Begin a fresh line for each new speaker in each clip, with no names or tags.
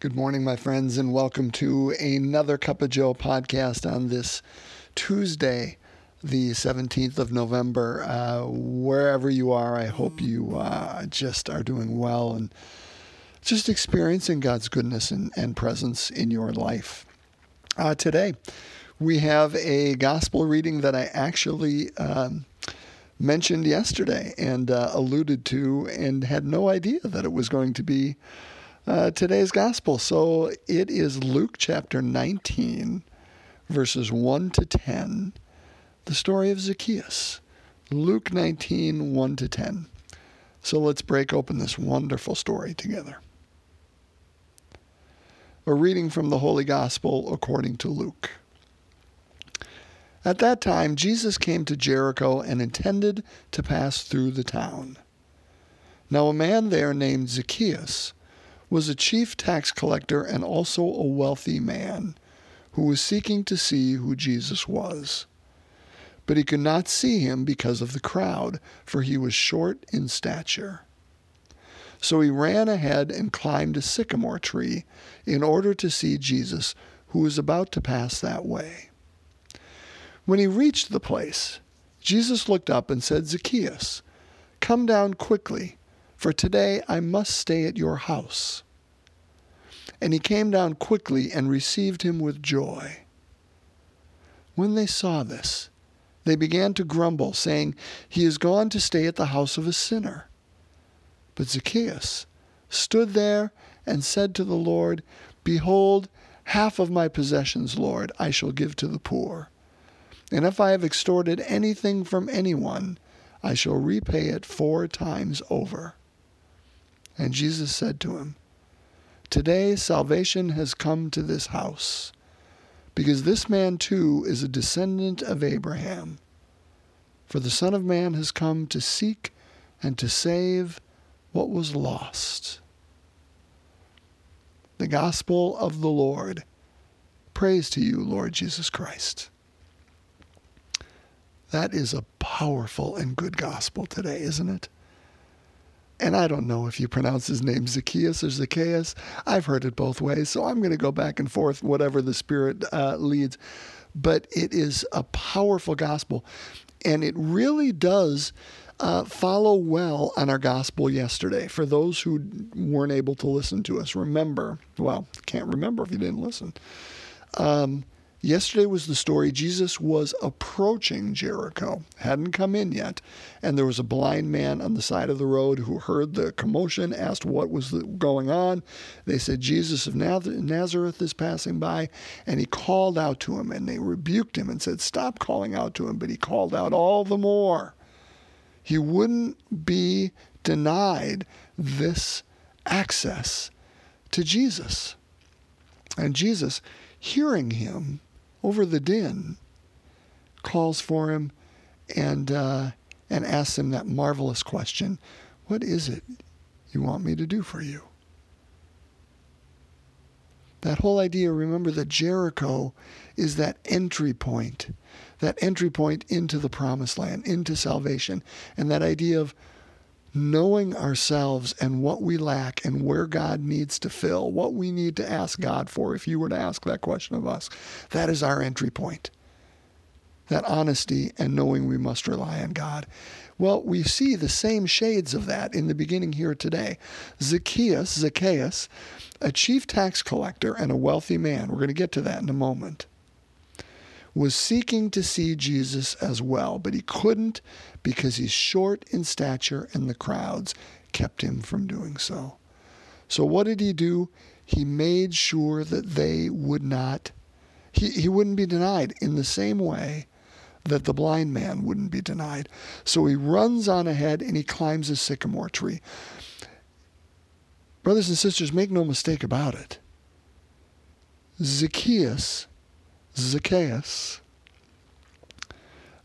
Good morning, my friends, and welcome to another Cup of Joe podcast on this Tuesday, the 17th of November. Uh, wherever you are, I hope you uh, just are doing well and just experiencing God's goodness and, and presence in your life. Uh, today, we have a gospel reading that I actually um, mentioned yesterday and uh, alluded to, and had no idea that it was going to be uh, today's gospel. So it is Luke chapter 19, verses 1 to 10, the story of Zacchaeus. Luke 19, 1 to 10. So let's break open this wonderful story together. A reading from the Holy Gospel according to Luke. At that time, Jesus came to Jericho and intended to pass through the town. Now, a man there named Zacchaeus was a chief tax collector and also a wealthy man who was seeking to see who Jesus was. But he could not see him because of the crowd, for he was short in stature. So he ran ahead and climbed a sycamore tree in order to see Jesus, who was about to pass that way. When he reached the place, Jesus looked up and said, Zacchaeus, come down quickly for today I must stay at your house. And he came down quickly and received him with joy. When they saw this, they began to grumble, saying, He is gone to stay at the house of a sinner. But Zacchaeus stood there and said to the Lord, Behold, half of my possessions, Lord, I shall give to the poor. And if I have extorted anything from anyone, I shall repay it four times over. And Jesus said to him, Today salvation has come to this house, because this man too is a descendant of Abraham. For the Son of Man has come to seek and to save what was lost. The Gospel of the Lord. Praise to you, Lord Jesus Christ. That is a powerful and good gospel today, isn't it? And I don't know if you pronounce his name Zacchaeus or Zacchaeus. I've heard it both ways, so I'm going to go back and forth, whatever the Spirit uh, leads. But it is a powerful gospel, and it really does uh, follow well on our gospel yesterday. For those who weren't able to listen to us, remember, well, can't remember if you didn't listen. Um, Yesterday was the story Jesus was approaching Jericho, hadn't come in yet, and there was a blind man on the side of the road who heard the commotion, asked what was going on. They said, Jesus of Nazareth is passing by, and he called out to him, and they rebuked him and said, Stop calling out to him, but he called out all the more. He wouldn't be denied this access to Jesus. And Jesus, hearing him, over the din, calls for him and uh, and asks him that marvelous question: "What is it you want me to do for you?" That whole idea. Remember that Jericho is that entry point, that entry point into the promised land, into salvation, and that idea of knowing ourselves and what we lack and where God needs to fill, what we need to ask God for, if you were to ask that question of us, that is our entry point. That honesty and knowing we must rely on God. Well, we see the same shades of that in the beginning here today. Zacchaeus, Zacchaeus, a chief tax collector and a wealthy man, we're going to get to that in a moment was seeking to see Jesus as well, but he couldn't because he's short in stature and the crowds kept him from doing so. So, what did he do? He made sure that they would not, he, he wouldn't be denied in the same way that the blind man wouldn't be denied. So he runs on ahead and he climbs a sycamore tree. Brothers and sisters, make no mistake about it. Zacchaeus Zacchaeus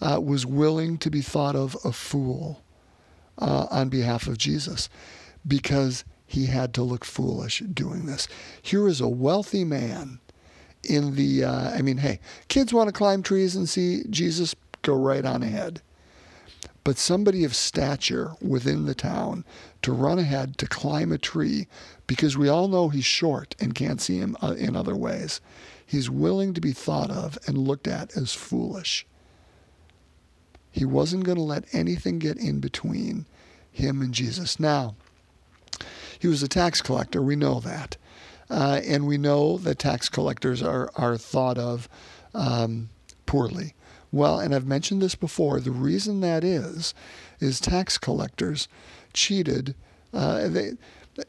uh, was willing to be thought of a fool uh, on behalf of Jesus because he had to look foolish doing this. Here is a wealthy man in the, uh, I mean, hey, kids want to climb trees and see Jesus, go right on ahead. but somebody of stature within the town to run ahead to climb a tree because we all know he's short and can't see him uh, in other ways. He's willing to be thought of and looked at as foolish. He wasn't going to let anything get in between him and Jesus. Now, he was a tax collector. We know that. Uh, and we know that tax collectors are, are thought of um, poorly. Well, and I've mentioned this before. The reason that is, is tax collectors cheated. Uh, they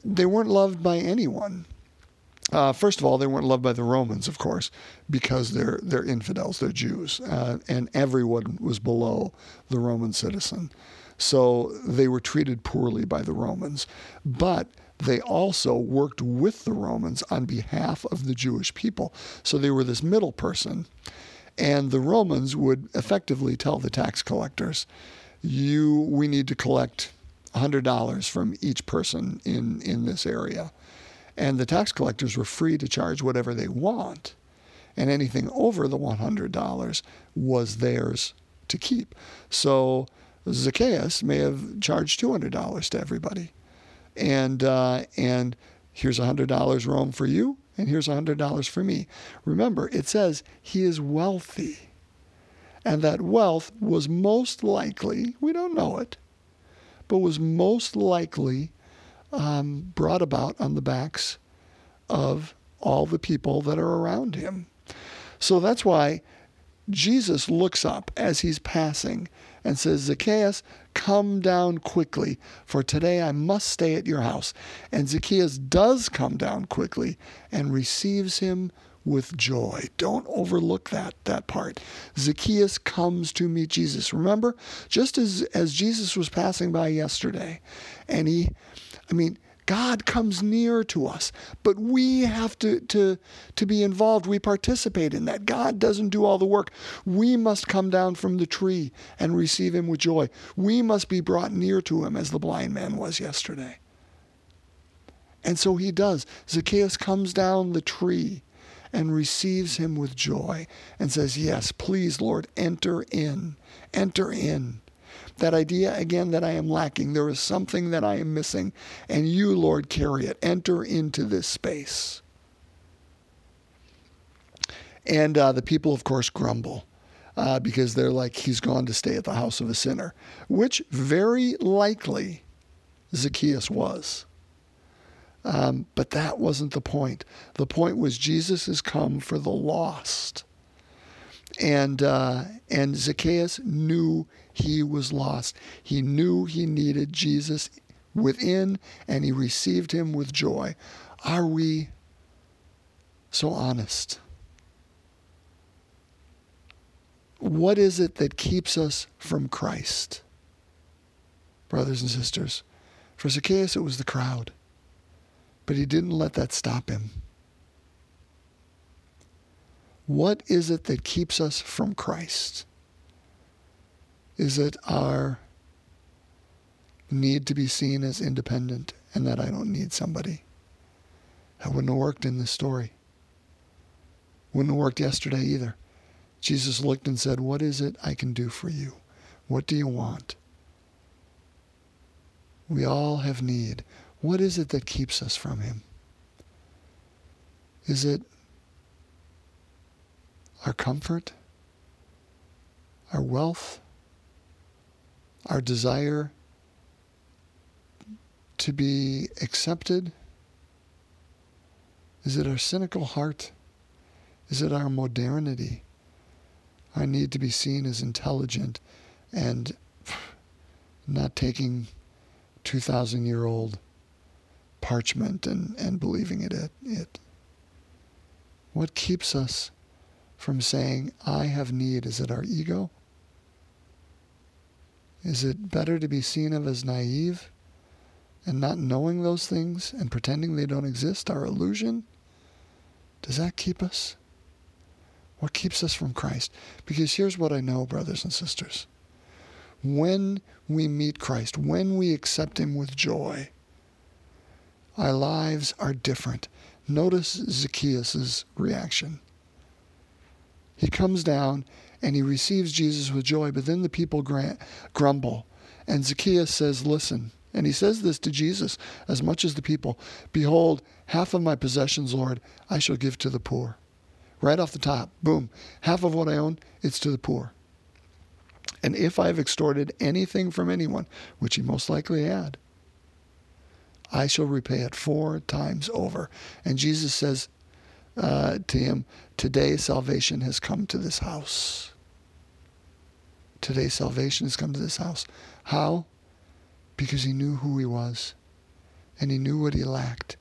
they weren't loved by anyone. Uh, first of all, they weren't loved by the Romans, of course, because they're they're infidels, they're Jews, uh, and everyone was below the Roman citizen. So they were treated poorly by the Romans, but they also worked with the Romans on behalf of the Jewish people. So they were this middle person. And the Romans would effectively tell the tax collectors, you we need to collect $100 from each person in, in this area. And the tax collectors were free to charge whatever they want. And anything over the $100 was theirs to keep. So Zacchaeus may have charged $200 to everybody. And, uh, and here's $100 Rome for you, and here's $100 for me. Remember, it says he is wealthy. And that wealth was most likely, we don't know it, but was most likely um, brought about on the backs of all the people that are around him. So that's why Jesus looks up as he's passing and says, Zacchaeus, come down quickly, for today I must stay at your house. And Zacchaeus does come down quickly and receives him with joy. Don't overlook that that part. Zacchaeus comes to meet Jesus. Remember, just as as Jesus was passing by yesterday, and he I mean, God comes near to us, but we have to, to, to be involved. We participate in that. God doesn't do all the work. We must come down from the tree and receive Him with joy. We must be brought near to Him as the blind man was yesterday. And so He does. Zacchaeus comes down the tree and receives Him with joy and says, Yes, please, Lord, enter in. Enter in. That idea again that I am lacking. There is something that I am missing, and you, Lord, carry it. Enter into this space. And uh, the people, of course, grumble. Uh, because they're like, he's gone to stay at the house of a sinner, which very likely Zacchaeus was. Um, but that wasn't the point. The point was Jesus has come for the lost. And, uh, and Zacchaeus knew he was lost. He knew he needed Jesus within, and he received him with joy. Are we so honest? What is it that keeps us from Christ? Brothers and sisters, for Zacchaeus, it was the crowd, but he didn't let that stop him. What is it that keeps us from Christ? Is it our need to be seen as independent and that I don't need somebody? That wouldn't have worked in this story. Wouldn't have worked yesterday either. Jesus looked and said, What is it I can do for you? What do you want? We all have need. What is it that keeps us from Him? Is it our comfort, our wealth, our desire to be accepted? Is it our cynical heart? Is it our modernity? Our need to be seen as intelligent and not taking 2,000 year old parchment and, and believing it, it, it. What keeps us from saying, I have need? Is it our ego? Is it better to be seen of as naive and not knowing those things and pretending they don't exist, our illusion? Does that keep us? What keeps us from Christ? Because here's what I know, brothers and sisters. When we meet Christ, when we accept Him with joy, our lives are different. Notice Zacchaeus' reaction. He comes down and he receives Jesus with joy, but then the people grant, grumble. And Zacchaeus says, Listen, and he says this to Jesus as much as the people Behold, half of my possessions, Lord, I shall give to the poor. Right off the top, boom, half of what I own, it's to the poor. And if I have extorted anything from anyone, which he most likely had, I shall repay it four times over. And Jesus says uh, to him, Today salvation has come to this house. Today salvation has come to this house. How? because he knew who he was and he knew what he lacked.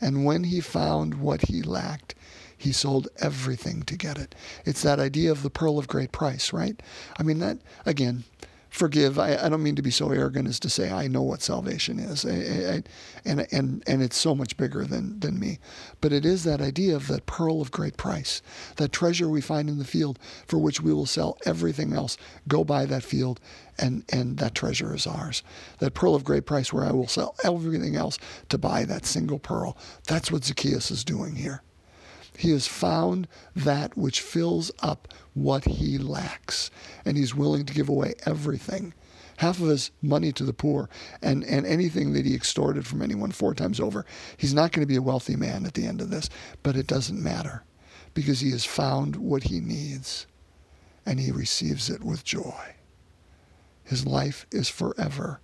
And when he found what he lacked, he sold everything to get it. It's that idea of the pearl of great price, right? I mean, that, again, forgive. I, I, don't mean to be so arrogant as to say I know what salvation is, I, I, and and and it's so much bigger than than me. But it is that idea of that pearl of great price, that treasure we find in the field, for which we will sell everything else, go buy that field, and and that treasure is ours. That pearl of great price, where I will sell everything else to buy that single pearl. That's what Zacchaeus is doing here. He has found that which fills up what he lacks, and he's willing to give away everything half of his money to the poor and, and anything that he extorted from anyone four times over. He's not going to be a wealthy man at the end of this, but it doesn't matter because he has found what he needs and he receives it with joy. His life is forever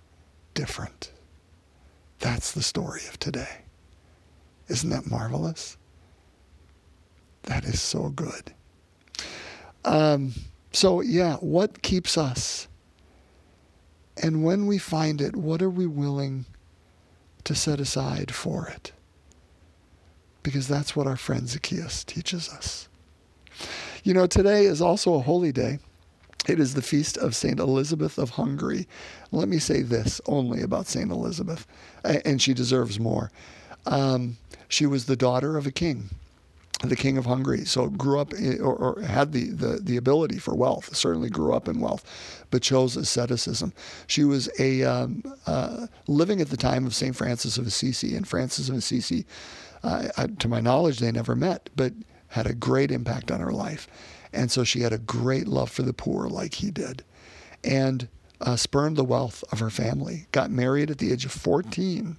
different. That's the story of today. Isn't that marvelous? That is so good. Um, so, yeah, what keeps us? And when we find it, what are we willing to set aside for it? Because that's what our friend Zacchaeus teaches us. You know, today is also a holy day. It is the feast of St. Elizabeth of Hungary. Let me say this only about St. Elizabeth, and she deserves more. Um, she was the daughter of a king the king of Hungary. So grew up or, or, had the, the, the ability for wealth, certainly grew up in wealth, but chose asceticism. She was a um, uh, living at the time of St. Francis of Assisi. And Francis of Assisi, uh, to my knowledge, they never met, but had a great impact on her life. And so she had a great love for the poor like he did. And uh, spurned the wealth of her family, got married at the age of 14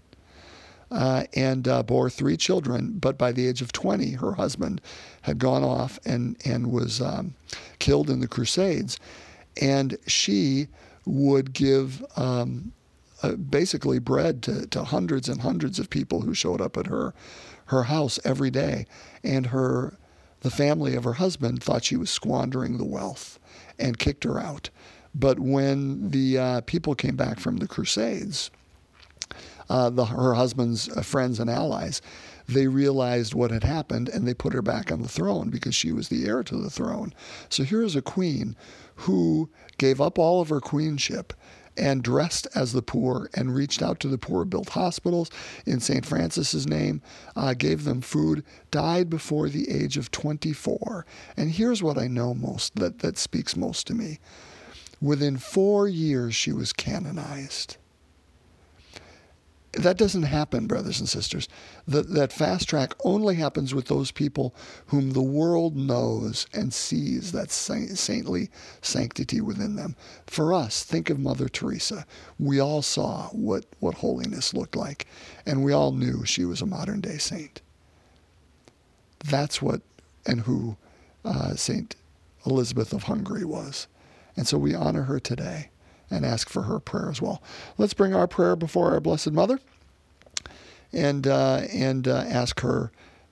uh, and uh, bore three children. But by the age of 20, her husband had gone off and, and was um, killed in the Crusades. And she would give um, uh, basically bread to, to hundreds and hundreds of people who showed up at her, her house every day. And her, the family of her husband thought she was squandering the wealth and kicked her out. But when the uh, people came back from the Crusades, uh, the, her husband's uh, friends and allies, they realized what had happened and they put her back on the throne because she was the heir to the throne. So here is a queen who gave up all of her queenship and dressed as the poor and reached out to the poor, built hospitals in St. Francis's name, uh, gave them food, died before the age of 24. And here's what I know most that, that speaks most to me. Within four years, she was canonized that doesn't happen, brothers and sisters. That, that fast track only happens with those people whom the world knows and sees that saintly sanctity within them. For us, think of Mother Teresa. We all saw what, what holiness looked like, and we all knew she was a modern day saint. That's what and who uh, Saint Elizabeth of Hungary was. And so we honor her today and ask for her prayer as well. Let's bring our prayer before our Blessed Mother and, uh, and uh, ask her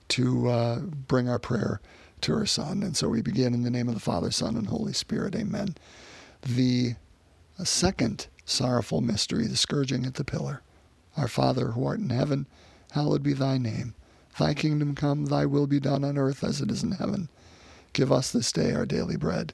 to uh, bring our prayer to her Son. And so we begin in the name of the Father, Son, and Holy Spirit. Amen. The second sorrowful mystery, the scourging at the pillar. Our Father, who art in heaven, hallowed be thy name. Thy kingdom come, thy will be done on earth as it is in heaven. Give us this day our daily bread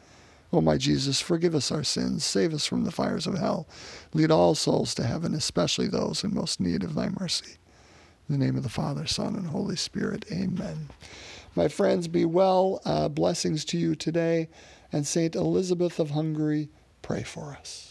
O my Jesus, forgive us our sins, save us from the fires of hell, lead all souls to heaven, especially those in most need of thy mercy. In the name of the Father, Son, and Holy Spirit, amen. My friends, be well. Uh, blessings to you today. And Saint Elizabeth of Hungary, pray for us.